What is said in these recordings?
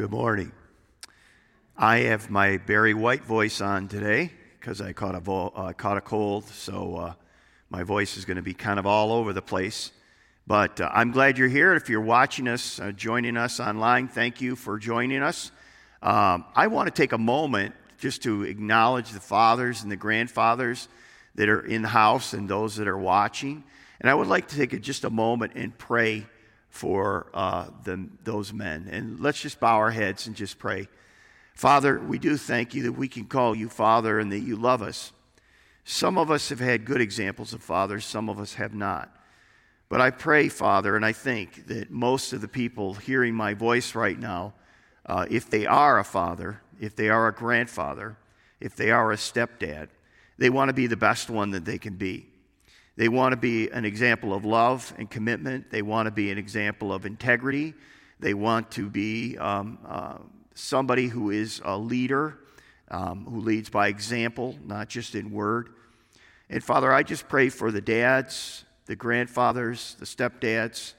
good morning. I have my Barry White voice on today because I caught a, vo- uh, caught a cold, so uh, my voice is going to be kind of all over the place. But uh, I'm glad you're here. If you're watching us, uh, joining us online, thank you for joining us. Um, I want to take a moment just to acknowledge the fathers and the grandfathers that are in the house and those that are watching. And I would like to take just a moment and pray for uh, the, those men. And let's just bow our heads and just pray. Father, we do thank you that we can call you Father and that you love us. Some of us have had good examples of fathers, some of us have not. But I pray, Father, and I think that most of the people hearing my voice right now, uh, if they are a father, if they are a grandfather, if they are a stepdad, they want to be the best one that they can be. They want to be an example of love and commitment. They want to be an example of integrity. They want to be um, uh, somebody who is a leader, um, who leads by example, not just in word. And Father, I just pray for the dads, the grandfathers, the stepdads,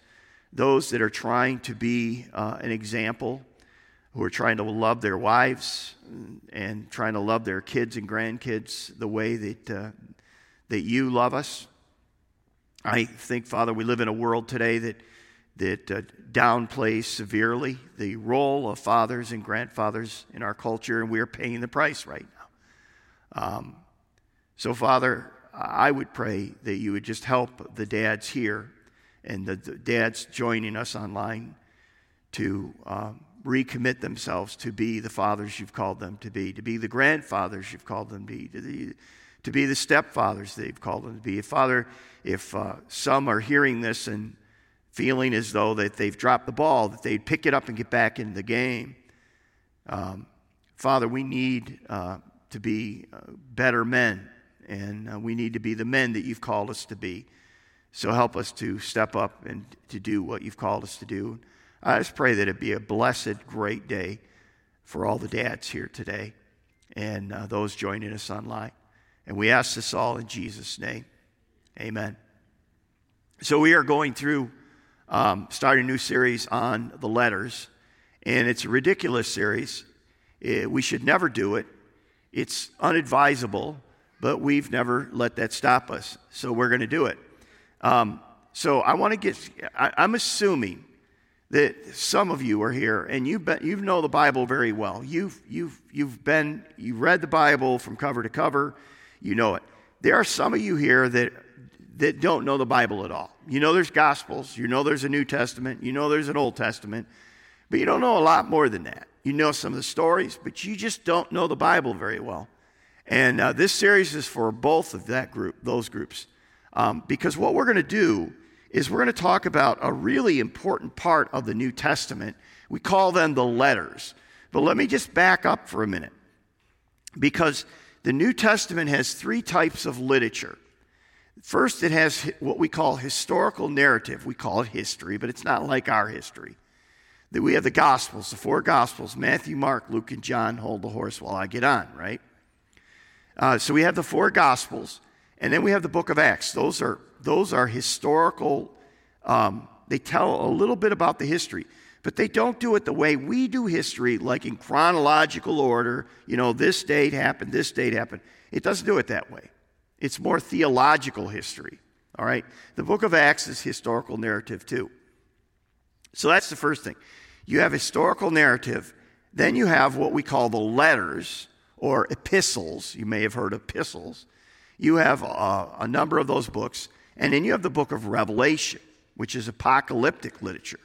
those that are trying to be uh, an example, who are trying to love their wives and trying to love their kids and grandkids the way that, uh, that you love us. I think, Father, we live in a world today that, that uh, downplays severely the role of fathers and grandfathers in our culture, and we are paying the price right now. Um, so, Father, I would pray that you would just help the dads here and the, the dads joining us online to um, recommit themselves to be the fathers you've called them to be, to be the grandfathers you've called them to be, to, the, to be the stepfathers they've called them to be. Father, if uh, some are hearing this and feeling as though that they've dropped the ball, that they'd pick it up and get back in the game. Um, Father, we need uh, to be uh, better men, and uh, we need to be the men that you've called us to be. So help us to step up and to do what you've called us to do. I just pray that it be a blessed, great day for all the dads here today and uh, those joining us online. And we ask this all in Jesus' name. Amen. So we are going through, um, starting a new series on the letters, and it's a ridiculous series. It, we should never do it. It's unadvisable, but we've never let that stop us. So we're going to do it. Um, so I want to get, I, I'm assuming that some of you are here and been, you know the Bible very well. You've, you've, you've been, you read the Bible from cover to cover, you know it. There are some of you here that that don't know the Bible at all. You know there's Gospels, you know there's a New Testament, you know there's an Old Testament, but you don't know a lot more than that. You know some of the stories, but you just don't know the Bible very well. And uh, this series is for both of that group, those groups, um, because what we're going to do is we're going to talk about a really important part of the New Testament. We call them the letters. But let me just back up for a minute, because the New Testament has three types of literature. First, it has what we call historical narrative. We call it history, but it's not like our history. That we have the Gospels, the four Gospels Matthew, Mark, Luke, and John. Hold the horse while I get on, right? Uh, so we have the four Gospels, and then we have the book of Acts. Those are, those are historical, um, they tell a little bit about the history, but they don't do it the way we do history, like in chronological order. You know, this date happened, this date happened. It doesn't do it that way. It's more theological history. All right? The book of Acts is historical narrative too. So that's the first thing. You have historical narrative, then you have what we call the letters or epistles. You may have heard epistles. You have a, a number of those books, and then you have the book of Revelation, which is apocalyptic literature.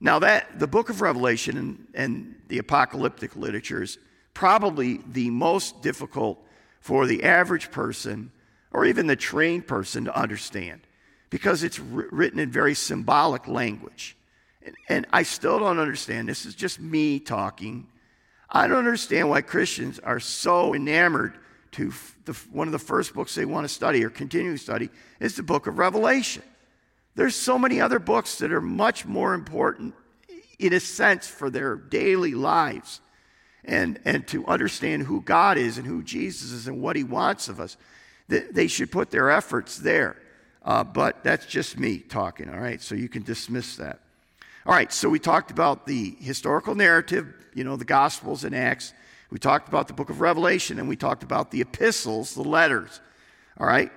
Now, that the book of Revelation and, and the apocalyptic literature is probably the most difficult for the average person or even the trained person to understand because it's written in very symbolic language. And, and I still don't understand. This is just me talking. I don't understand why Christians are so enamored to the, one of the first books they want to study or continue to study is the book of Revelation. There's so many other books that are much more important in a sense for their daily lives and, and to understand who God is and who Jesus is and what he wants of us, That they should put their efforts there. Uh, but that's just me talking, all right? So you can dismiss that. All right, so we talked about the historical narrative, you know, the Gospels and Acts. We talked about the book of Revelation, and we talked about the epistles, the letters. All right?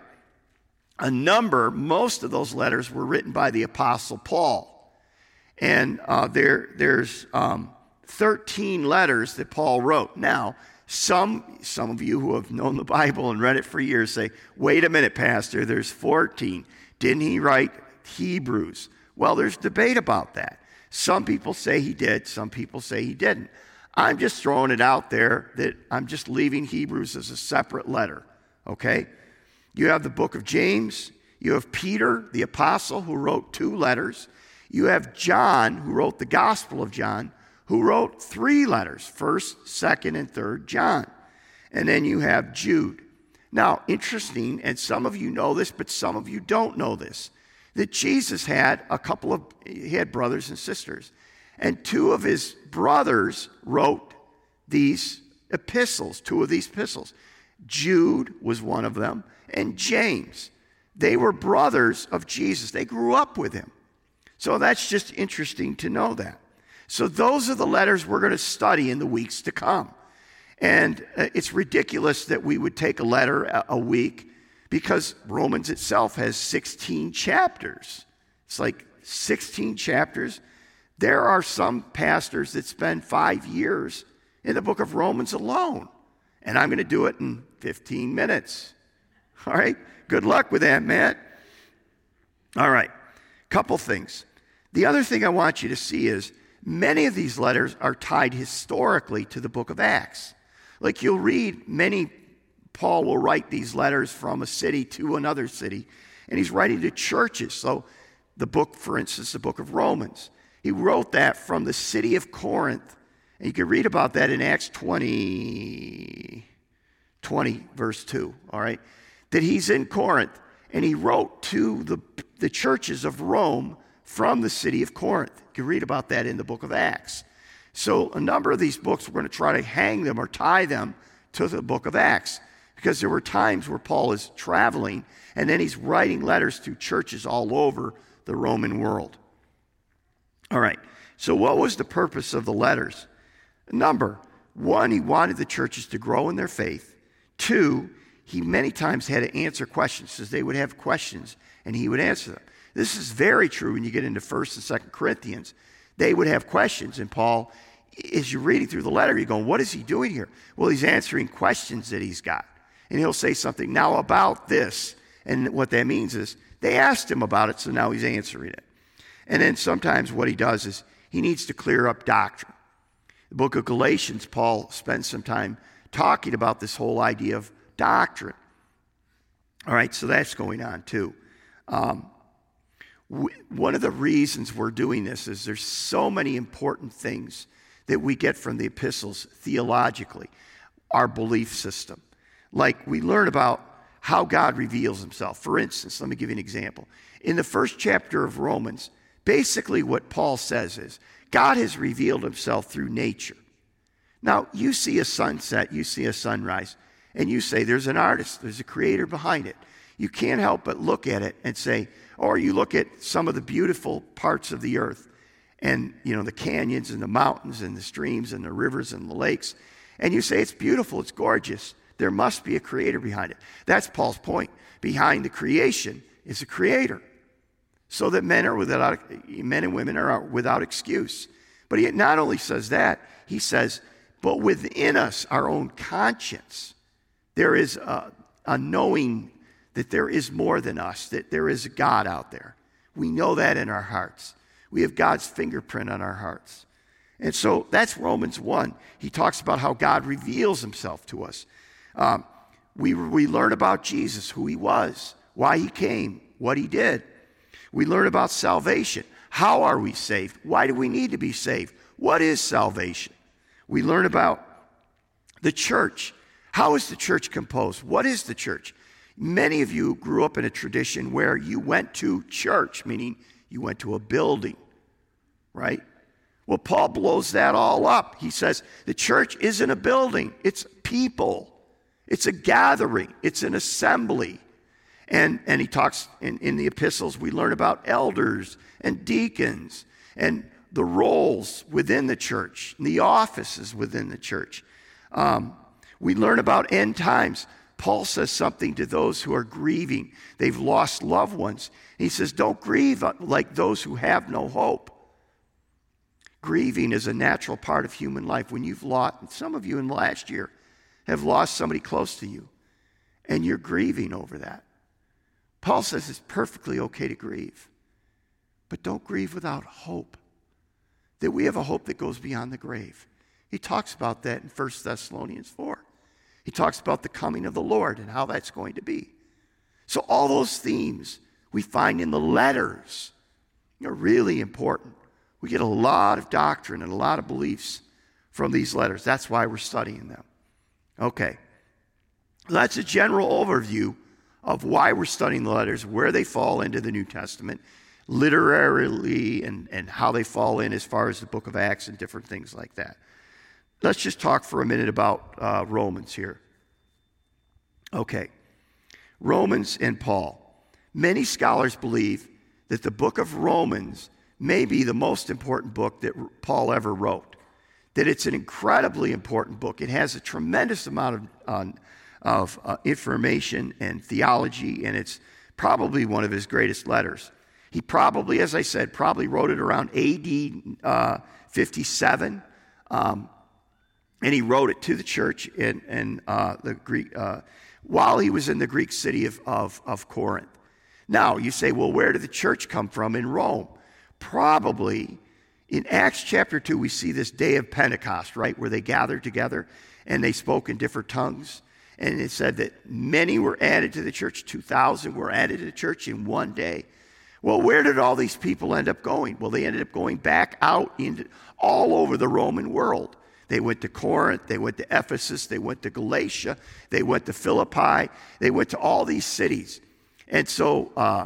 A number, most of those letters were written by the Apostle Paul. And uh, there, there's um, 13 letters that Paul wrote. Now, some, some of you who have known the Bible and read it for years say, wait a minute, Pastor, there's 14. Didn't he write Hebrews? Well, there's debate about that. Some people say he did, some people say he didn't. I'm just throwing it out there that I'm just leaving Hebrews as a separate letter, okay? You have the book of James, you have Peter, the apostle, who wrote two letters. You have John, who wrote the Gospel of John, who wrote three letters first, second, and third John. And then you have Jude. Now, interesting, and some of you know this, but some of you don't know this, that Jesus had a couple of, he had brothers and sisters. And two of his brothers wrote these epistles, two of these epistles. Jude was one of them, and James. They were brothers of Jesus. They grew up with him. So that's just interesting to know that. So those are the letters we're going to study in the weeks to come. And uh, it's ridiculous that we would take a letter a week because Romans itself has 16 chapters. It's like 16 chapters there are some pastors that spend five years in the book of Romans alone, and I'm going to do it in 15 minutes. All right? Good luck with that, Matt. All right, couple things. The other thing I want you to see is many of these letters are tied historically to the book of Acts. Like you'll read many, Paul will write these letters from a city to another city, and he's writing to churches. So the book, for instance, the book of Romans. He wrote that from the city of Corinth. And you can read about that in Acts 20, 20, verse 2, all right? That he's in Corinth and he wrote to the, the churches of Rome from the city of Corinth. You can read about that in the book of Acts. So, a number of these books, we're going to try to hang them or tie them to the book of Acts because there were times where Paul is traveling and then he's writing letters to churches all over the Roman world. All right. So, what was the purpose of the letters? Number one, he wanted the churches to grow in their faith. Two, he many times had to answer questions because they would have questions and he would answer them. This is very true when you get into 1st and 2nd Corinthians. They would have questions, and Paul, as you're reading through the letter, you're going, What is he doing here? Well, he's answering questions that he's got. And he'll say something now about this. And what that means is they asked him about it, so now he's answering it. And then sometimes what he does is he needs to clear up doctrine. The book of Galatians, Paul spends some time talking about this whole idea of doctrine. All right, so that's going on too. Um, one of the reasons we're doing this is there's so many important things that we get from the epistles theologically, our belief system. Like we learn about how God reveals himself. For instance, let me give you an example. In the first chapter of Romans, Basically, what Paul says is God has revealed himself through nature. Now, you see a sunset, you see a sunrise, and you say there's an artist, there's a creator behind it. You can't help but look at it and say, or you look at some of the beautiful parts of the earth and, you know, the canyons and the mountains and the streams and the rivers and the lakes, and you say it's beautiful, it's gorgeous. There must be a creator behind it. That's Paul's point. Behind the creation is a creator so that men are without men and women are without excuse. But he not only says that, he says, but within us, our own conscience, there is a, a knowing that there is more than us, that there is a God out there. We know that in our hearts. We have God's fingerprint on our hearts. And so that's Romans 1. He talks about how God reveals himself to us. Um, we, we learn about Jesus, who he was, why he came, what he did. We learn about salvation. How are we saved? Why do we need to be saved? What is salvation? We learn about the church. How is the church composed? What is the church? Many of you grew up in a tradition where you went to church, meaning you went to a building, right? Well, Paul blows that all up. He says the church isn't a building, it's people, it's a gathering, it's an assembly. And, and he talks in, in the epistles, we learn about elders and deacons and the roles within the church, the offices within the church. Um, we learn about end times. Paul says something to those who are grieving. They've lost loved ones. He says, Don't grieve like those who have no hope. Grieving is a natural part of human life. When you've lost, some of you in the last year have lost somebody close to you, and you're grieving over that. Paul says it's perfectly okay to grieve, but don't grieve without hope. That we have a hope that goes beyond the grave. He talks about that in 1 Thessalonians 4. He talks about the coming of the Lord and how that's going to be. So, all those themes we find in the letters are really important. We get a lot of doctrine and a lot of beliefs from these letters. That's why we're studying them. Okay. That's a general overview of why we're studying the letters, where they fall into the New Testament, literarily, and, and how they fall in as far as the book of Acts and different things like that. Let's just talk for a minute about uh, Romans here. Okay. Romans and Paul. Many scholars believe that the book of Romans may be the most important book that Paul ever wrote. That it's an incredibly important book. It has a tremendous amount of, of uh, information and theology, and it's probably one of his greatest letters. He probably, as I said, probably wrote it around AD uh, 57. Um, and he wrote it to the church in, in uh, the Greek, uh, while he was in the Greek city of, of, of Corinth. Now, you say, well, where did the church come from in Rome? probably in Acts chapter 2, we see this day of Pentecost, right, where they gathered together and they spoke in different tongues. And it said that many were added to the church, 2,000 were added to the church in one day. Well, where did all these people end up going? Well, they ended up going back out into all over the Roman world. They went to Corinth, they went to Ephesus, they went to Galatia, they went to Philippi, they went to all these cities. And so uh,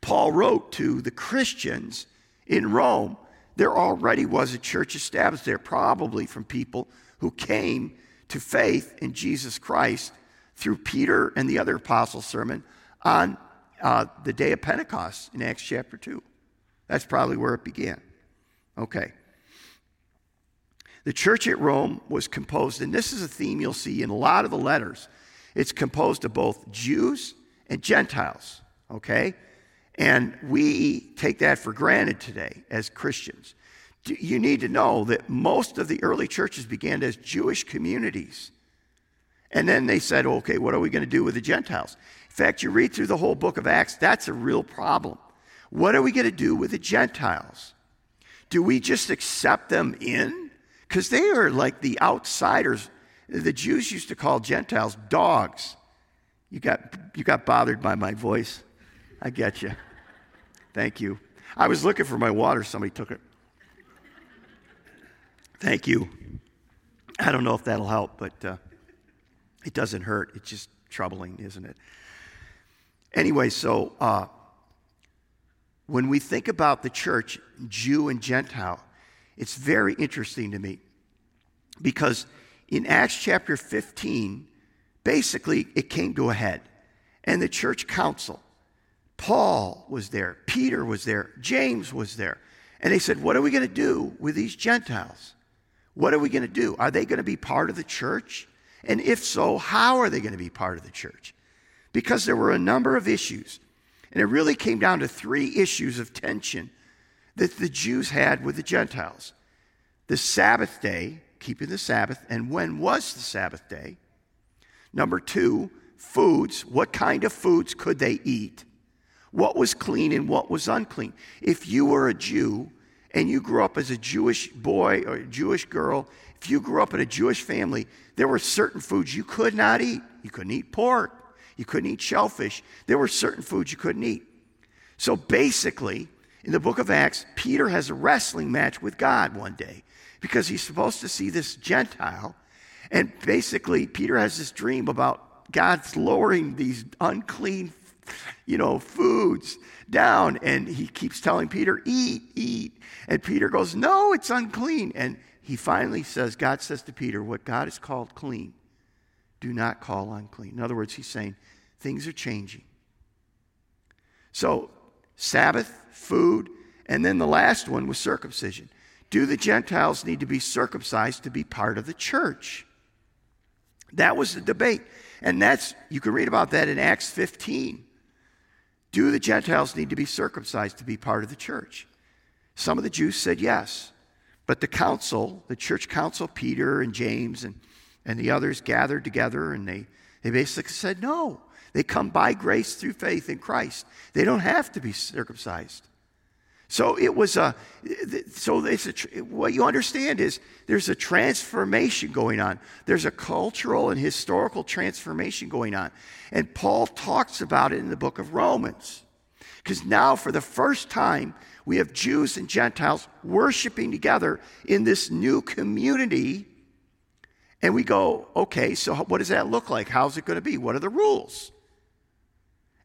Paul wrote to the Christians in Rome, there already was a church established there, probably from people who came to faith in Jesus Christ through Peter and the other apostles' sermon on uh, the day of Pentecost in Acts chapter 2. That's probably where it began. Okay. The church at Rome was composed, and this is a theme you'll see in a lot of the letters. It's composed of both Jews and Gentiles. Okay? And we take that for granted today as Christians. You need to know that most of the early churches began as Jewish communities. And then they said, okay, what are we going to do with the Gentiles? In fact, you read through the whole book of Acts, that's a real problem. What are we going to do with the Gentiles? Do we just accept them in? Because they are like the outsiders. The Jews used to call Gentiles dogs. You got, you got bothered by my voice. I get you. Thank you. I was looking for my water, somebody took it. Thank you. I don't know if that'll help, but uh, it doesn't hurt. It's just troubling, isn't it? Anyway, so uh, when we think about the church, Jew and Gentile, it's very interesting to me because in Acts chapter 15, basically it came to a head. And the church council, Paul was there, Peter was there, James was there. And they said, What are we going to do with these Gentiles? What are we going to do? Are they going to be part of the church? And if so, how are they going to be part of the church? Because there were a number of issues. And it really came down to three issues of tension that the Jews had with the Gentiles the Sabbath day, keeping the Sabbath, and when was the Sabbath day? Number two, foods. What kind of foods could they eat? what was clean and what was unclean. If you were a Jew and you grew up as a Jewish boy or a Jewish girl, if you grew up in a Jewish family, there were certain foods you could not eat. You couldn't eat pork, you couldn't eat shellfish. There were certain foods you couldn't eat. So basically, in the book of Acts, Peter has a wrestling match with God one day because he's supposed to see this Gentile. And basically, Peter has this dream about God's lowering these unclean you know, foods down. And he keeps telling Peter, eat, eat. And Peter goes, no, it's unclean. And he finally says, God says to Peter, what God has called clean, do not call unclean. In other words, he's saying, things are changing. So, Sabbath, food, And then the last one was circumcision. Do the Gentiles need to be circumcised to be part of the church? That was the debate. And that's, you can read about that in Acts 15. Do the Gentiles need to be circumcised to be part of the church? Some of the Jews said yes. But the council, the church council, Peter and James and, and the others gathered together and they, they basically said no. They come by grace through faith in Christ. They don't have to be circumcised. So it was a, so it's a, what you understand is there's a transformation going on. There's a cultural and historical transformation going on. And Paul talks about it in the book of Romans. Because now, for the first time, we have Jews and Gentiles worshiping together in this new community. And we go, okay, so what does that look like? How's it going to be? What are the rules?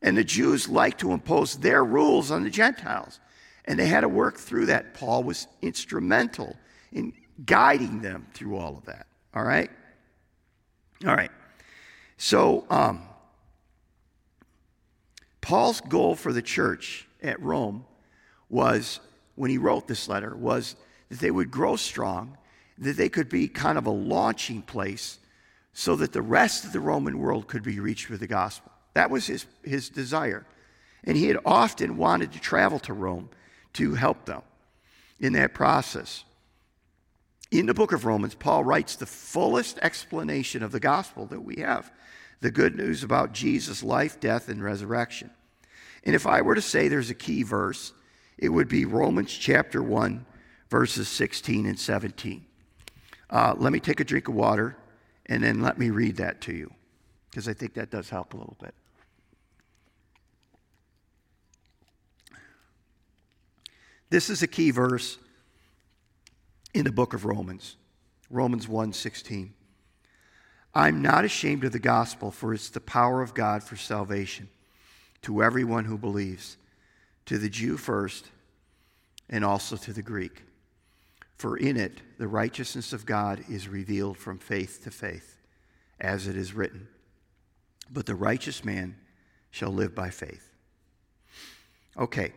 And the Jews like to impose their rules on the Gentiles. And they had to work through that. Paul was instrumental in guiding them through all of that. All right? All right. So, um, Paul's goal for the church at Rome was, when he wrote this letter, was that they would grow strong, that they could be kind of a launching place so that the rest of the Roman world could be reached with the gospel. That was his, his desire. And he had often wanted to travel to Rome to help them in that process. In the book of Romans, Paul writes the fullest explanation of the gospel that we have the good news about Jesus' life, death, and resurrection. And if I were to say there's a key verse, it would be Romans chapter 1, verses 16 and 17. Uh, let me take a drink of water and then let me read that to you, because I think that does help a little bit. This is a key verse in the book of Romans. Romans 1:16. I'm not ashamed of the gospel for it's the power of God for salvation to everyone who believes, to the Jew first and also to the Greek. For in it the righteousness of God is revealed from faith to faith, as it is written, but the righteous man shall live by faith. Okay.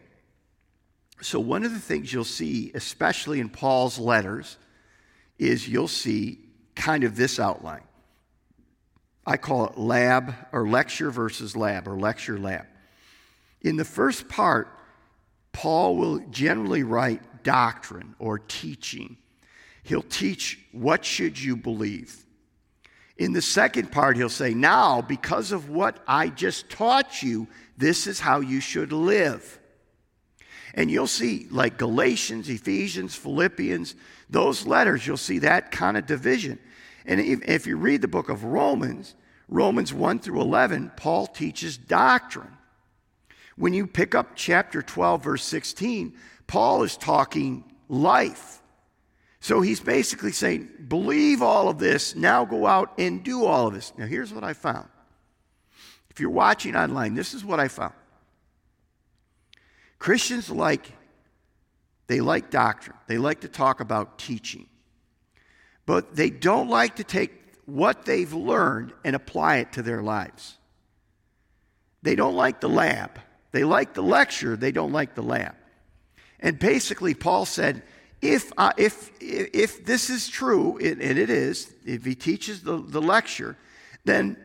So, one of the things you'll see, especially in Paul's letters, is you'll see kind of this outline. I call it lab or lecture versus lab or lecture lab. In the first part, Paul will generally write doctrine or teaching. He'll teach what should you believe. In the second part, he'll say, Now, because of what I just taught you, this is how you should live. And you'll see, like Galatians, Ephesians, Philippians, those letters, you'll see that kind of division. And if, if, you read the book of Romans, Romans 1 through 11, Paul teaches doctrine. When you pick up chapter 12, verse 16, Paul is talking life. So he's basically saying, believe all of this, now go out and do all of this. Now, here's what I found. If you're watching online, this is what I found. Christians like, they like doctrine, they like to talk about teaching, but they don't like to take what they've learned and apply it to their lives. They don't like the lab. They like the lecture, they don't like the lab. And basically, Paul said, if, uh, if, if this is true, and it is, if he teaches the, the lecture, then,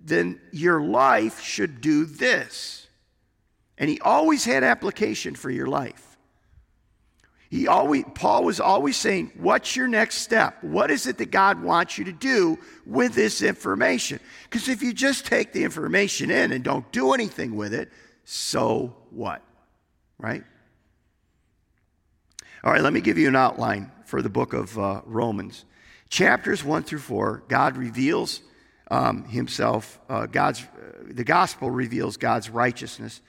then your life should do this. And he always had application for your life. He always, Paul was always saying, What's your next step? What is it that God wants you to do with this information? Because if you just take the information in and don't do anything with it, so what? Right? All right, let me give you an outline for the book of uh, Romans. Chapters 1 through 4, God reveals um, himself, uh, God's, uh, the gospel reveals God's righteousness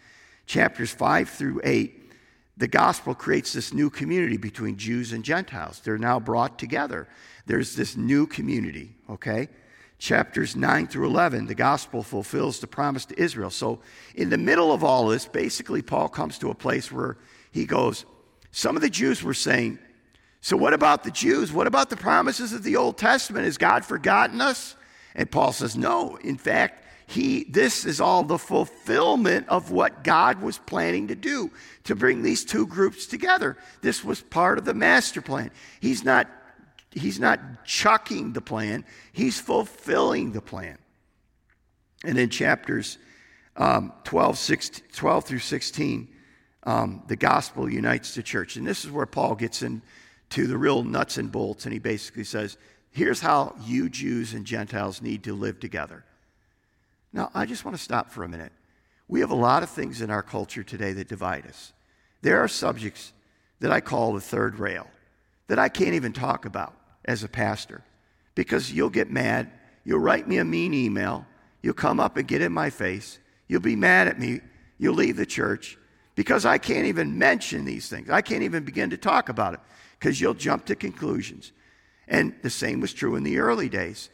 chapters 5 through 8, the gospel creates this new community between Jews and Gentiles. They're now brought together. There's this new community, okay? Chapters 9 through 11, the gospel fulfills the promise to Israel. So, in the middle of all this, basically, Paul comes to a place where he goes, Some of the Jews were saying, So, what about the Jews? What about the promises of the Old Testament? Has God forgotten us? And Paul says, No. In fact, he, this is all the fulfillment of what God was planning to do to bring these two groups together. This was part of the master plan. He's not, he's not chucking the plan, he's fulfilling the plan. And in chapters um, 12, 16, 12 through 16, um, the gospel unites the church. And this is where Paul gets into the real nuts and bolts. And he basically says, here's how you Jews and Gentiles need to live together. Now, I just want to stop for a minute. We have a lot of things in our culture today that divide us. There are subjects that I call the third rail that I can't even talk about as a pastor because you'll get mad. You'll write me a mean email. You'll come up and get in my face. You'll be mad at me. You'll leave the church because I can't even mention these things. I can't even begin to talk about it because you'll jump to conclusions. And the same was true in the early days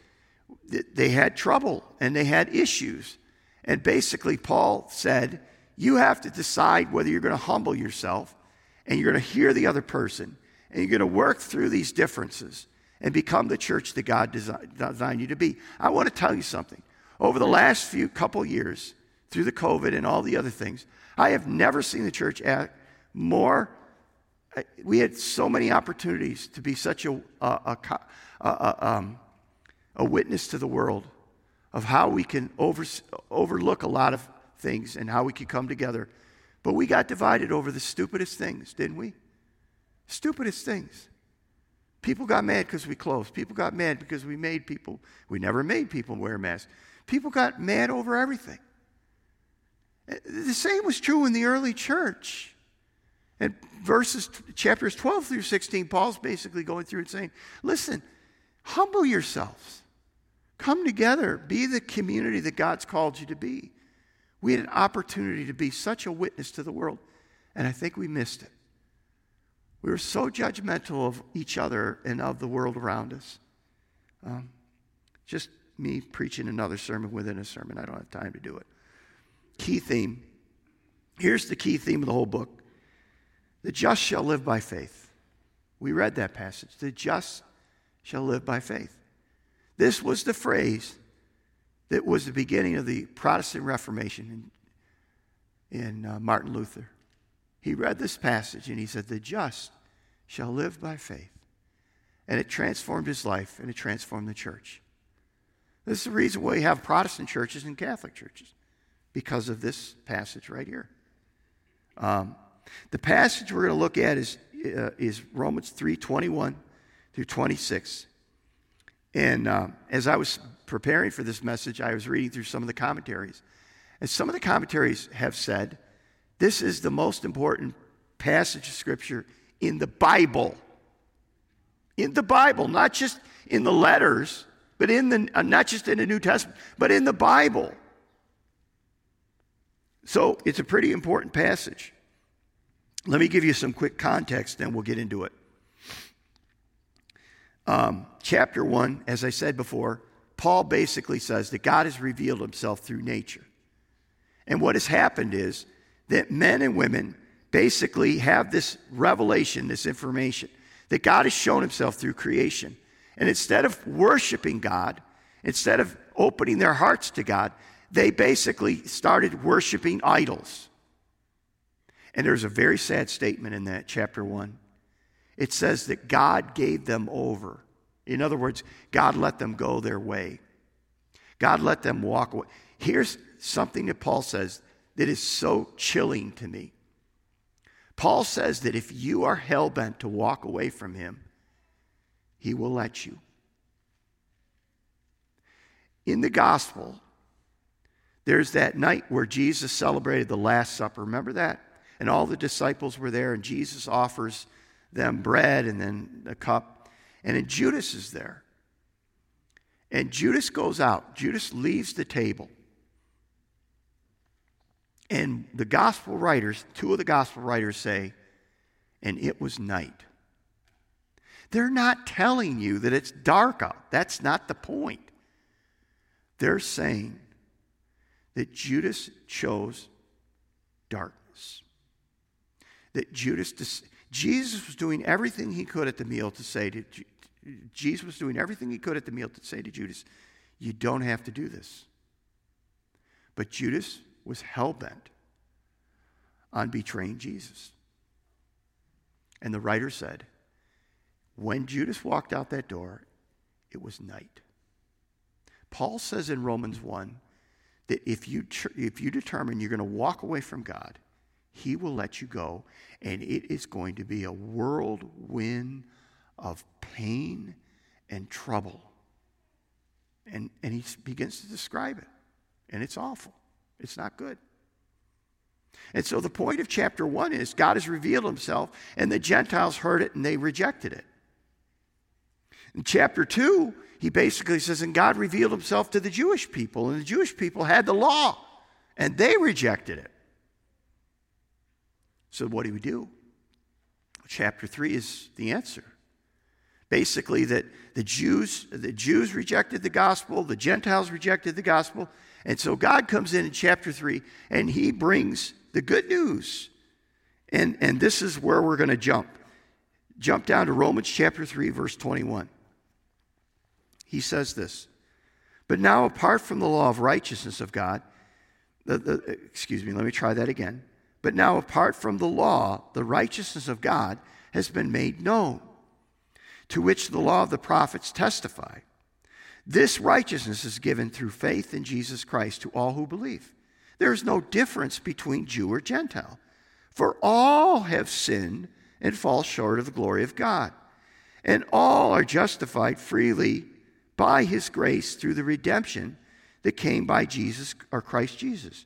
they had trouble and they had issues. And basically, Paul said, You have to decide whether you're going to humble yourself and you're going to hear the other person and you're going to work through these differences and become the church that God designed you to be. I want to tell you something. Over the last few couple years, through the COVID and all the other things, I have never seen the church act more. We had so many opportunities to be such a, a, a, a um, a witness to the world of how we can over, overlook a lot of things and how we can come together. But we got divided over the stupidest things, didn't we? Stupidest things. People got mad because we closed. People got mad because we made people, we never made people wear masks. People got mad over everything. The same was true in the early church. And verses, chapters 12 through 16, Paul's basically going through and saying, listen, humble yourselves. Come together, be the community that God's called you to be. We had an opportunity to be such a witness to the world, and I think we missed it. We were so judgmental of each other and of the world around us. Um, just me preaching another sermon within a sermon. I don't have time to do it. Key theme. Here's the key theme of the whole book The just shall live by faith. We read that passage. The just shall live by faith. This was the phrase that was the beginning of the Protestant Reformation in, in uh, Martin Luther. He read this passage and he said, The just shall live by faith. And it transformed his life and it transformed the church. This is the reason why we have Protestant churches and Catholic churches, because of this passage right here. Um, the passage we're going to look at is, uh, is Romans 3 21 through 26. And uh, as I was preparing for this message, I was reading through some of the commentaries. And some of the commentaries have said this is the most important passage of Scripture in the Bible. In the Bible, not just in the letters, but in the, uh, not just in the New Testament, but in the Bible. So it's a pretty important passage. Let me give you some quick context, then we'll get into it. Um, chapter 1, as I said before, Paul basically says that God has revealed himself through nature. And what has happened is that men and women basically have this revelation, this information, that God has shown himself through creation. And instead of worshiping God, instead of opening their hearts to God, they basically started worshiping idols. And there's a very sad statement in that, chapter 1 it says that God gave them over. In other words, God let them go their way. God let them walk away. Here's something that Paul says that is so chilling to me. Paul says that if you are hell bent to walk away from him, he will let you. In the gospel, there's that night where Jesus celebrated the Last Supper. Remember that? And all the disciples were there, and Jesus offers them bread and then a cup. And then Judas is there. And Judas goes out. Judas leaves the table. And the gospel writers, two of the gospel writers say, and it was night. They're not telling you that it's dark out. That's not the point. They're saying that Judas chose darkness. That Judas, Jesus was doing everything he could at the meal to say to Jesus was doing everything he could at the meal to say to Judas, you don't have to do this. But Judas was hell bent on betraying Jesus. And the writer said, when Judas walked out that door, it was night. Paul says in Romans 1 that if you, if you determine you're going to walk away from God, he will let you go, and it is going to be a whirlwind of pain and trouble. And, and he begins to describe it, and it's awful. It's not good. And so the point of chapter one is God has revealed himself, and the Gentiles heard it and they rejected it. In chapter two, he basically says, and God revealed himself to the Jewish people, and the Jewish people had the law, and they rejected it. So, what do we do? Chapter 3 is the answer. Basically, that the Jews, the Jews rejected the gospel, the Gentiles rejected the gospel, and so God comes in in chapter 3 and he brings the good news. And, and this is where we're going to jump. Jump down to Romans chapter 3, verse 21. He says this But now, apart from the law of righteousness of God, the, the, excuse me, let me try that again. But now, apart from the law, the righteousness of God has been made known, to which the law of the prophets testify. This righteousness is given through faith in Jesus Christ to all who believe. There is no difference between Jew or Gentile, for all have sinned and fall short of the glory of God, and all are justified freely by his grace through the redemption that came by Jesus or Christ Jesus.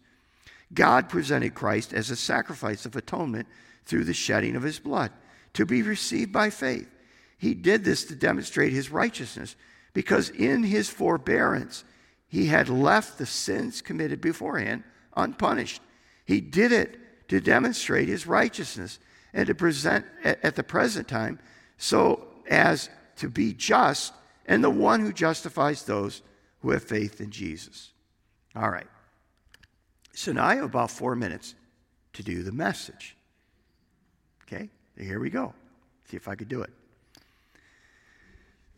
God presented Christ as a sacrifice of atonement through the shedding of his blood to be received by faith. He did this to demonstrate his righteousness because in his forbearance he had left the sins committed beforehand unpunished. He did it to demonstrate his righteousness and to present at the present time so as to be just and the one who justifies those who have faith in Jesus. All right. So now I have about four minutes to do the message. Okay, here we go. See if I could do it.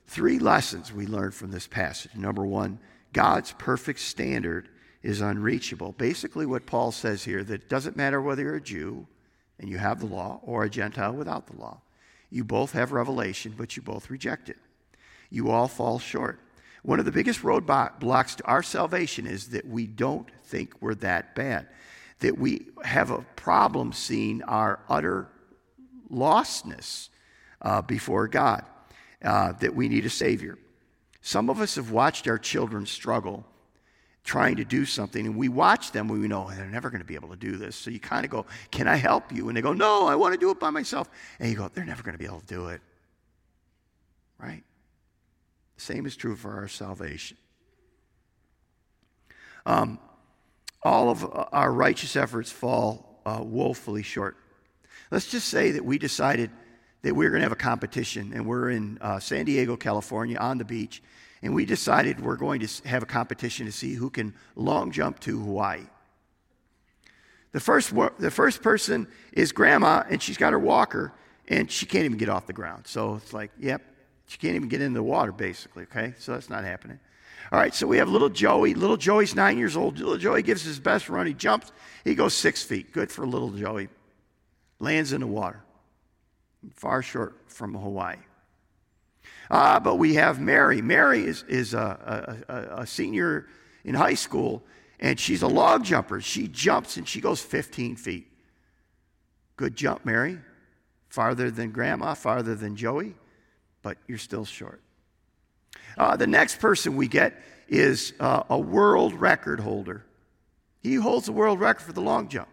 Three lessons we learned from this passage. Number one, God's perfect standard is unreachable. Basically, what Paul says here that it doesn't matter whether you're a Jew and you have the law or a Gentile without the law. You both have revelation, but you both reject it you all fall short. One of the biggest roadblocks to our salvation is that we don't think we're that bad, that we have a problem seeing our utter lostness uh, before God, uh, that we need a Savior. Some of us have watched our children struggle trying to do something, and we watch them we know they're never going to be able to do this. So you kind of go, Can I help you? And they go, No, I want to do it by myself. And you go, They're never going to be able to do it. Right? Same is true for our salvation. Um, all of our righteous efforts fall uh, woefully short. Let's just say that we decided that we are going to have a competition, and we're in uh, San Diego, California, on the beach, and we decided we're going to have a competition to see who can long jump to Hawaii. The first, the first person is grandma, and she's got her walker, and she can't even get off the ground. So it's like, yep, she can't even get in the water, basically, okay? So that's not happening. All right, so we have little Joey. Little Joey's nine years old. Little Joey gives his best run. He jumps, he goes six feet. Good for little Joey. Lands in the water. Far short from Hawaii. Ah, but we have Mary. Mary is, is a, a, a senior in high school, and she's a long jumper. She jumps and she goes 15 feet. Good jump, Mary. Farther than Grandma, farther than Joey but you're still short. Uh, the next person we get is uh, a world record holder. He holds the world record for the long jump.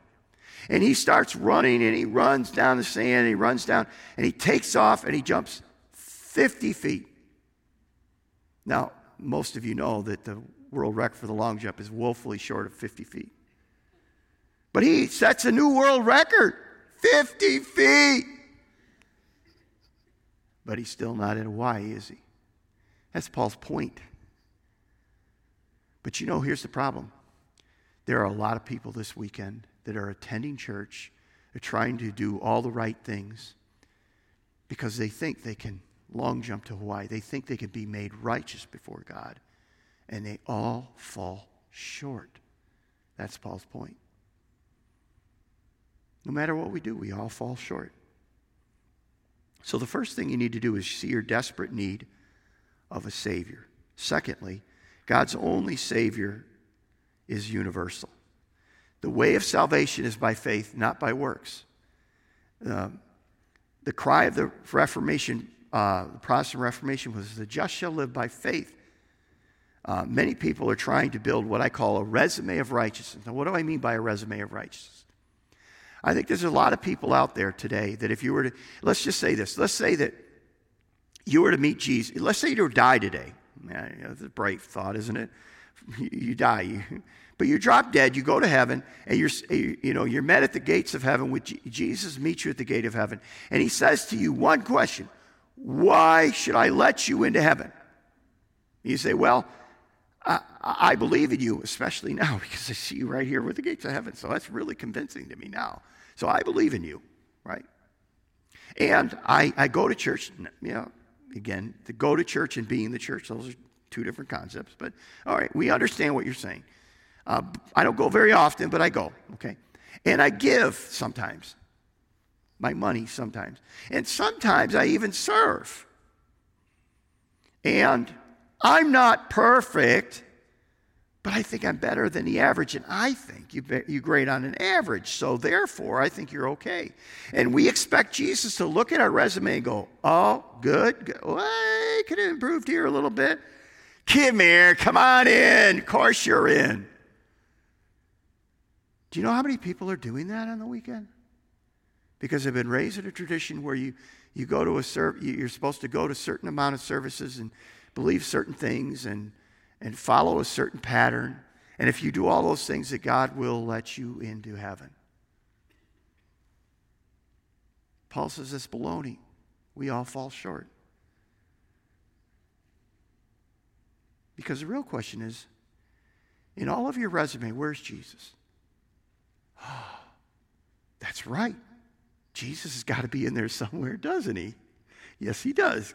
And he starts running and he runs down the sand and he runs down and he takes off and he jumps 50 feet. Now, most of you know that the world record for the long jump is woefully short of 50 feet. But he sets a new world record 50 feet but he's still not in Hawaii, is he? That's Paul's point. But you know, here's the problem there are a lot of people this weekend that are attending church, they're trying to do all the right things because they think they can long jump to Hawaii. They think they can be made righteous before God, and they all fall short. That's Paul's point. No matter what we do, we all fall short. So the first thing you need to do is see your desperate need of a Savior. Secondly, God's only Savior is universal. The way of salvation is by faith, not by works. Uh, the cry of the Reformation, uh, the Protestant Reformation, was the just shall live by faith. Uh, many people are trying to build what I call a resume of righteousness. Now, what do I mean by a resume of righteousness? I think there's a lot of people out there today that if you were to, let's just say this, let's say that you were to meet Jesus, let's say you were to die today. Yeah, it's a bright thought, isn't it? You, you die, you, but you drop dead, you go to heaven, and you're, you know, you're met at the gates of heaven with Jesus meets you at the gate of heaven, and he says to you one question, why should I let you into heaven? You say, well, I, I, believe in you, especially now because I see you right here with the gates of heaven. So that's really convincing to me now. So I believe in you, right? And I, I go to church, you know, again, to go to church and being the church, those are two different concepts. But all right, we understand what you're saying. Uh, I don't go very often, but I go, okay? And I give sometimes, my money sometimes. And sometimes I even serve. And I'm not perfect, but I think I'm better than the average, and I think you, you grade on an average. So therefore, I think you're okay. And we expect Jesus to look at our resume and go, "Oh, good. good. Well, I could have improved here a little bit. Come here, come on in. Of course you're in." Do you know how many people are doing that on the weekend? Because they've been raised in a tradition where you, you go to a serv- you're supposed to go to a certain amount of services and believe certain things and, and follow a certain pattern. And if you do all those things, that God will let you into heaven. Paul says it's baloney. We all fall short. Because the real question is in all of your resume, where's Jesus? Oh, that's right. Jesus has got to be in there somewhere, doesn't he? Yes, he does.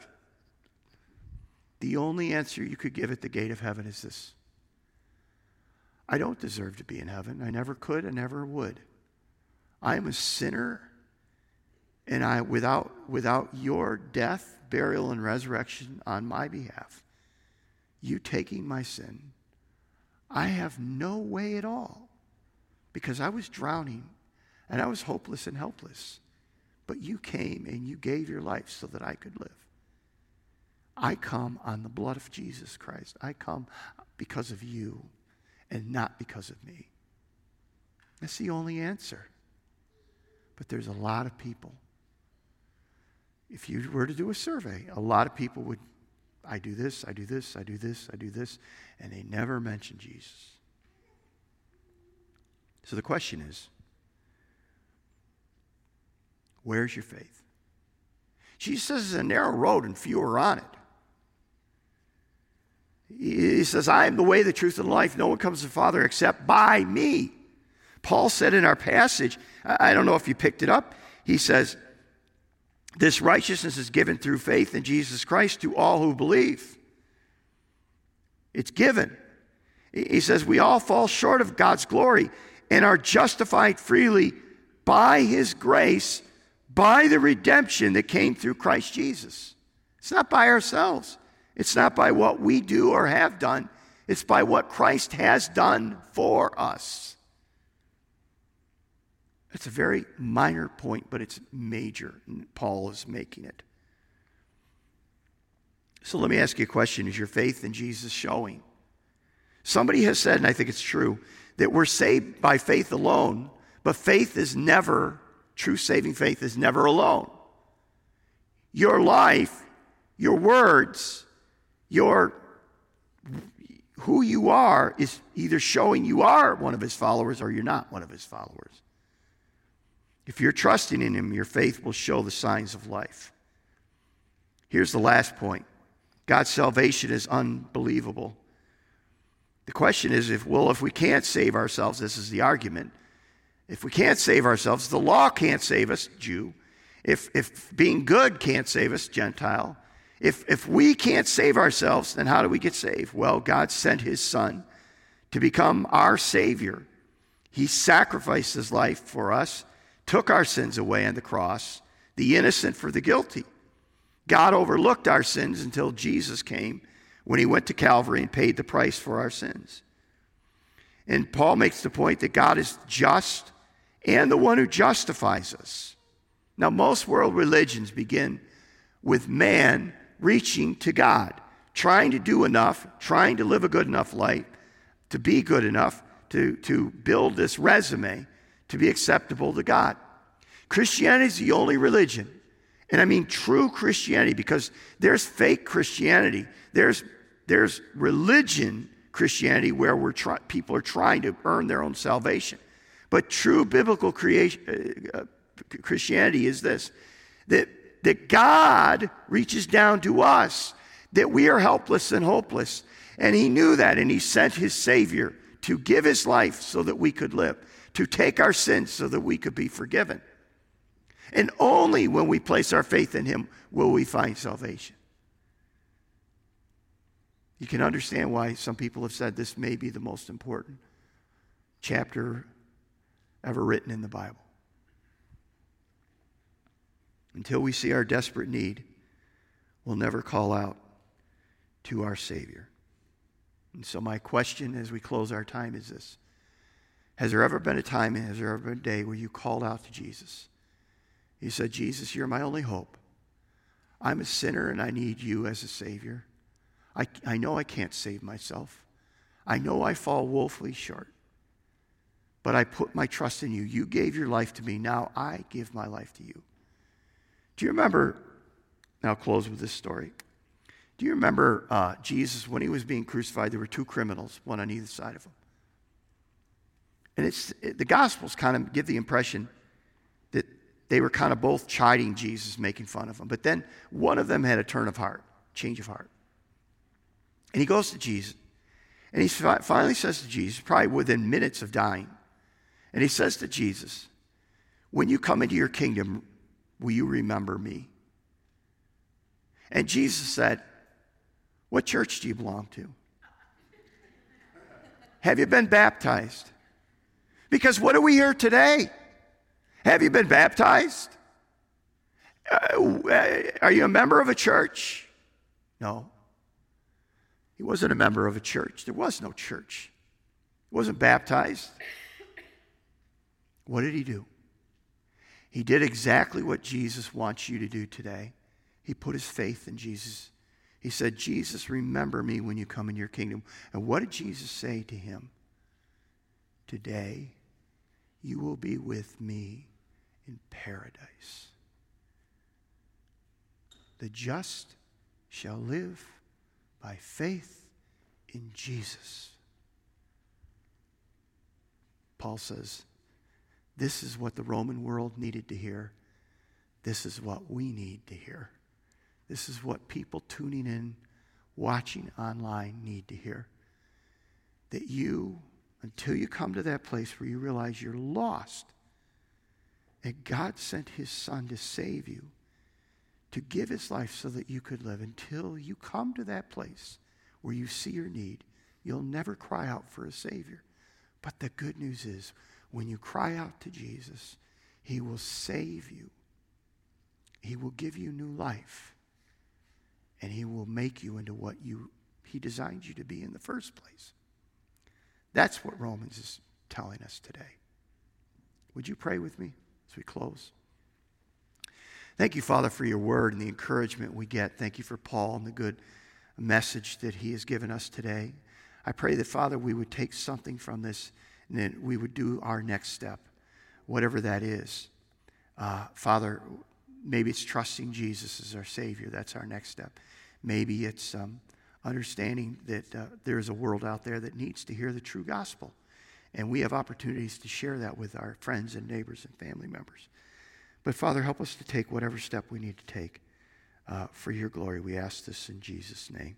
The only answer you could give at the gate of heaven is this I don't deserve to be in heaven. I never could, I never would. I am a sinner, and I, without, without your death, burial, and resurrection on my behalf, you taking my sin, I have no way at all because I was drowning and I was hopeless and helpless. But you came and you gave your life so that I could live. I come on the blood of Jesus Christ. I come because of you and not because of me. That's the only answer. But there's a lot of people. If you were to do a survey, a lot of people would, I do this, I do this, I do this, I do this, and they never mention Jesus. So the question is where's your faith? Jesus says it's a narrow road and few are on it. He says, I am the way, the truth, and life. No one comes to the Father except by me. Paul said in our passage, I don't know if you picked it up, he says, This righteousness is given through faith in Jesus Christ to all who believe. It's given. He says, We all fall short of God's glory and are justified freely by his grace, by the redemption that came through Christ Jesus. It's not by ourselves. It's not by what we do or have done, it's by what Christ has done for us. It's a very minor point, but it's major. Paul is making it. So let me ask you a question Is your faith in Jesus showing? Somebody has said, and I think it's true, that we're saved by faith alone, but faith is never, true saving faith is never alone. Your life, your words, your who you are is either showing you are one of his followers or you're not one of his followers. If you're trusting in him, your faith will show the signs of life. Here's the last point God's salvation is unbelievable. The question is if, well, if we can't save ourselves, this is the argument. If we can't save ourselves, the law can't save us, Jew. If, if being good can't save us, Gentile, if, if we can't save ourselves, then how do we get saved? Well, God sent his son to become our Savior. He sacrificed his life for us, took our sins away on the cross, the innocent for the guilty. God overlooked our sins until Jesus came when he went to Calvary and paid the price for our sins. And Paul makes the point that God is just and the one who justifies us. Now, most world religions begin with man reaching to God, trying to do enough, trying to live a good enough life, to be good enough, to, to build this resume to be acceptable to God. Christianity is the only religion, and I mean true Christianity, because there's fake Christianity. There's, there's religion Christianity where we're try, people are trying to earn their own salvation. But true biblical creation, uh, uh, Christianity is this that that God reaches down to us, that we are helpless and hopeless. And He knew that, and He sent His Savior to give His life so that we could live, to take our sins so that we could be forgiven. And only when we place our faith in Him will we find salvation. You can understand why some people have said this may be the most important chapter ever written in the Bible. Until we see our desperate need, we'll never call out to our Savior. And so, my question as we close our time is this Has there ever been a time, has there ever been a day where you called out to Jesus? You said, Jesus, you're my only hope. I'm a sinner and I need you as a Savior. I, I know I can't save myself. I know I fall woefully short. But I put my trust in you. You gave your life to me. Now I give my life to you. Do you remember? Now, I'll close with this story. Do you remember uh, Jesus, when he was being crucified, there were two criminals, one on either side of him. And it's, it, the Gospels kind of give the impression that they were kind of both chiding Jesus, making fun of him. But then one of them had a turn of heart, change of heart. And he goes to Jesus. And he finally says to Jesus, probably within minutes of dying, and he says to Jesus, When you come into your kingdom, Will you remember me? And Jesus said, What church do you belong to? Have you been baptized? Because what do we hear today? Have you been baptized? Uh, are you a member of a church? No. He wasn't a member of a church. There was no church. He wasn't baptized. What did he do? He did exactly what Jesus wants you to do today. He put his faith in Jesus. He said, Jesus, remember me when you come in your kingdom. And what did Jesus say to him? Today, you will be with me in paradise. The just shall live by faith in Jesus. Paul says, this is what the Roman world needed to hear. This is what we need to hear. This is what people tuning in, watching online need to hear. That you, until you come to that place where you realize you're lost, that God sent his son to save you, to give his life so that you could live. Until you come to that place where you see your need, you'll never cry out for a Savior. But the good news is, when you cry out to Jesus, He will save you. He will give you new life. And He will make you into what you, He designed you to be in the first place. That's what Romans is telling us today. Would you pray with me as we close? Thank you, Father, for your word and the encouragement we get. Thank you for Paul and the good message that he has given us today. I pray that, Father, we would take something from this and then we would do our next step, whatever that is. Uh, Father, maybe it's trusting Jesus as our Savior. That's our next step. Maybe it's um, understanding that uh, there's a world out there that needs to hear the true gospel. And we have opportunities to share that with our friends and neighbors and family members. But Father, help us to take whatever step we need to take uh, for your glory. We ask this in Jesus' name.